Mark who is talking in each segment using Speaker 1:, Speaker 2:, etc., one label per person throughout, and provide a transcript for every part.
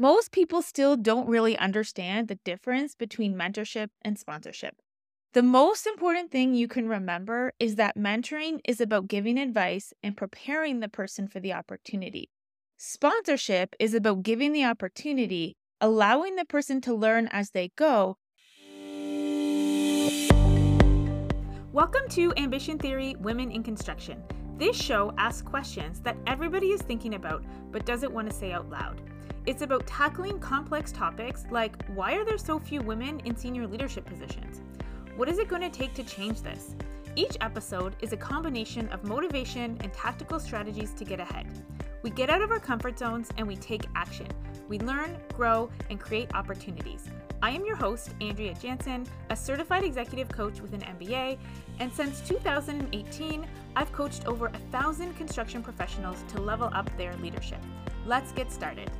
Speaker 1: most people still don't really understand the difference between mentorship and sponsorship. The most important thing you can remember is that mentoring is about giving advice and preparing the person for the opportunity. Sponsorship is about giving the opportunity, allowing the person to learn as they go. Welcome to Ambition Theory Women in Construction. This show asks questions that everybody is thinking about but doesn't want to say out loud. It's about tackling complex topics like why are there so few women in senior leadership positions? What is it going to take to change this? Each episode is a combination of motivation and tactical strategies to get ahead. We get out of our comfort zones and we take action. We learn, grow, and create opportunities. I am your host, Andrea Janzen, a certified executive coach with an MBA, and since 2018, I've coached over a thousand construction professionals to level up their leadership. Let's get started.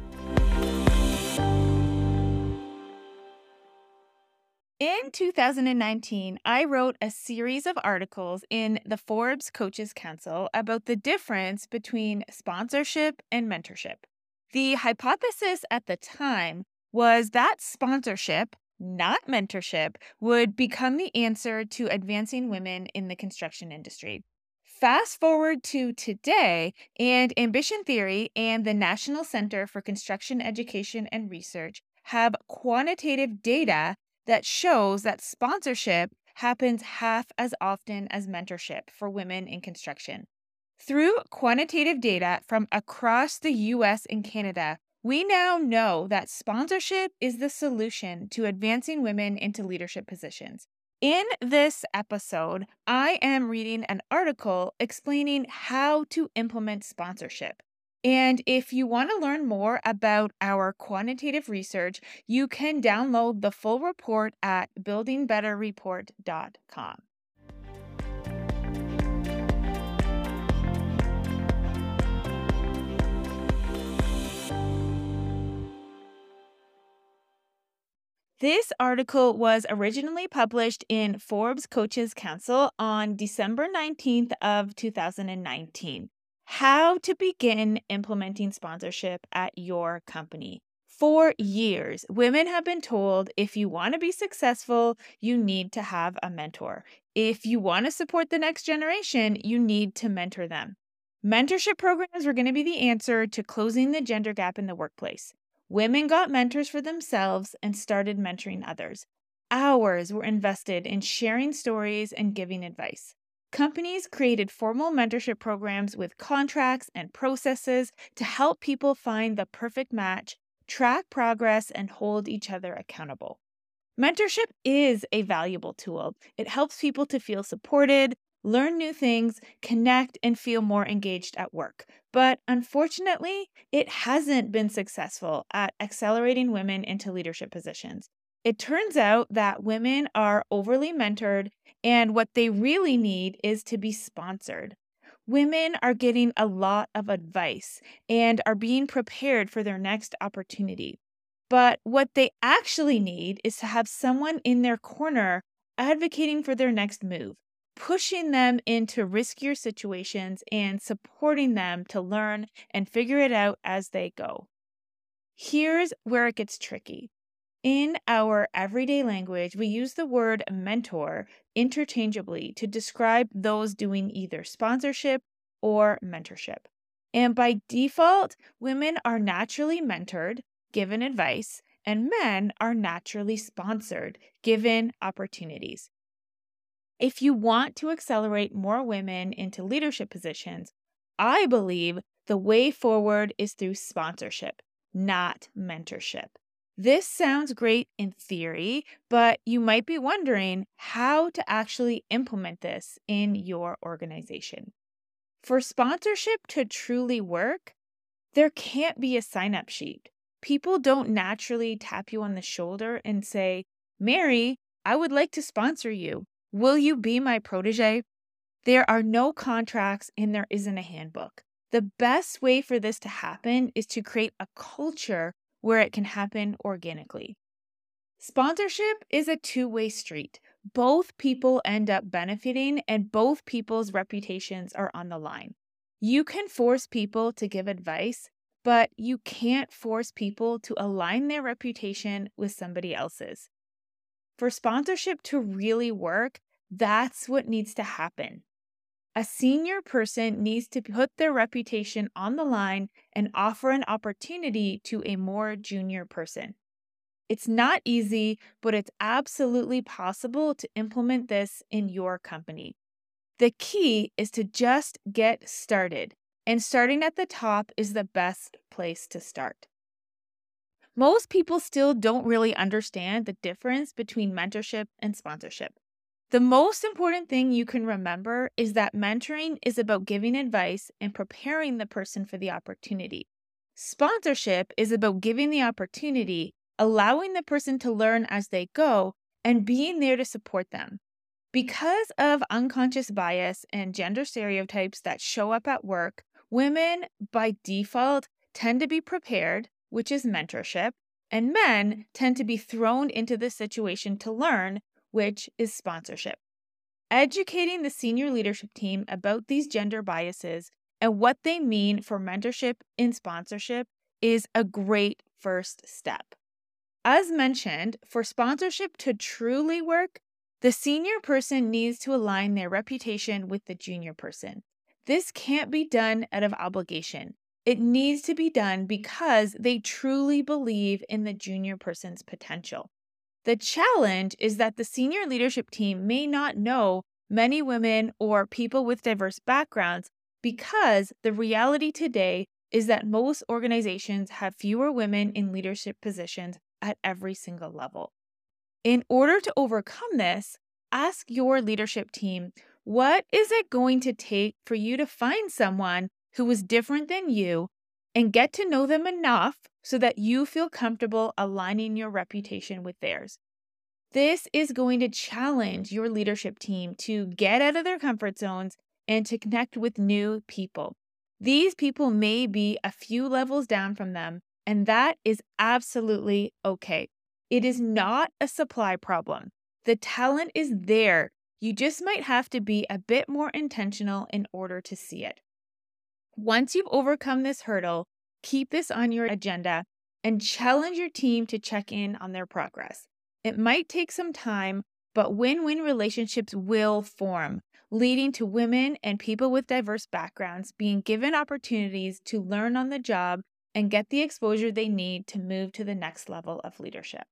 Speaker 1: In 2019, I wrote a series of articles in the Forbes Coaches Council about the difference between sponsorship and mentorship. The hypothesis at the time was that sponsorship, not mentorship, would become the answer to advancing women in the construction industry. Fast forward to today, and Ambition Theory and the National Center for Construction Education and Research have quantitative data that shows that sponsorship happens half as often as mentorship for women in construction. Through quantitative data from across the US and Canada, we now know that sponsorship is the solution to advancing women into leadership positions. In this episode, I am reading an article explaining how to implement sponsorship. And if you want to learn more about our quantitative research, you can download the full report at buildingbetterreport.com. This article was originally published in Forbes Coaches Council on December 19th of 2019 how to begin implementing sponsorship at your company. For years, women have been told if you want to be successful, you need to have a mentor. If you want to support the next generation, you need to mentor them. Mentorship programs were going to be the answer to closing the gender gap in the workplace. Women got mentors for themselves and started mentoring others. Hours were invested in sharing stories and giving advice. Companies created formal mentorship programs with contracts and processes to help people find the perfect match, track progress, and hold each other accountable. Mentorship is a valuable tool. It helps people to feel supported, learn new things, connect, and feel more engaged at work. But unfortunately, it hasn't been successful at accelerating women into leadership positions. It turns out that women are overly mentored, and what they really need is to be sponsored. Women are getting a lot of advice and are being prepared for their next opportunity. But what they actually need is to have someone in their corner advocating for their next move, pushing them into riskier situations and supporting them to learn and figure it out as they go. Here's where it gets tricky. In our everyday language, we use the word mentor interchangeably to describe those doing either sponsorship or mentorship. And by default, women are naturally mentored, given advice, and men are naturally sponsored, given opportunities. If you want to accelerate more women into leadership positions, I believe the way forward is through sponsorship, not mentorship. This sounds great in theory, but you might be wondering how to actually implement this in your organization. For sponsorship to truly work, there can't be a sign up sheet. People don't naturally tap you on the shoulder and say, Mary, I would like to sponsor you. Will you be my protege? There are no contracts and there isn't a handbook. The best way for this to happen is to create a culture where it can happen organically. Sponsorship is a two way street. Both people end up benefiting, and both people's reputations are on the line. You can force people to give advice, but you can't force people to align their reputation with somebody else's. For sponsorship to really work, that's what needs to happen. A senior person needs to put their reputation on the line and offer an opportunity to a more junior person. It's not easy, but it's absolutely possible to implement this in your company. The key is to just get started, and starting at the top is the best place to start. Most people still don't really understand the difference between mentorship and sponsorship. The most important thing you can remember is that mentoring is about giving advice and preparing the person for the opportunity. Sponsorship is about giving the opportunity, allowing the person to learn as they go, and being there to support them. Because of unconscious bias and gender stereotypes that show up at work, women by default tend to be prepared, which is mentorship, and men tend to be thrown into the situation to learn, which is sponsorship. Educating the senior leadership team about these gender biases and what they mean for mentorship in sponsorship is a great first step. As mentioned, for sponsorship to truly work, the senior person needs to align their reputation with the junior person. This can't be done out of obligation. It needs to be done because they truly believe in the junior person's potential. The challenge is that the senior leadership team may not know many women or people with diverse backgrounds because the reality today is that most organizations have fewer women in leadership positions at every single level. In order to overcome this, ask your leadership team what is it going to take for you to find someone who is different than you and get to know them enough so that you feel comfortable aligning your reputation with theirs. This is going to challenge your leadership team to get out of their comfort zones and to connect with new people. These people may be a few levels down from them, and that is absolutely okay. It is not a supply problem. The talent is there. You just might have to be a bit more intentional in order to see it. Once you've overcome this hurdle, keep this on your agenda and challenge your team to check in on their progress. It might take some time, but win win relationships will form, leading to women and people with diverse backgrounds being given opportunities to learn on the job and get the exposure they need to move to the next level of leadership.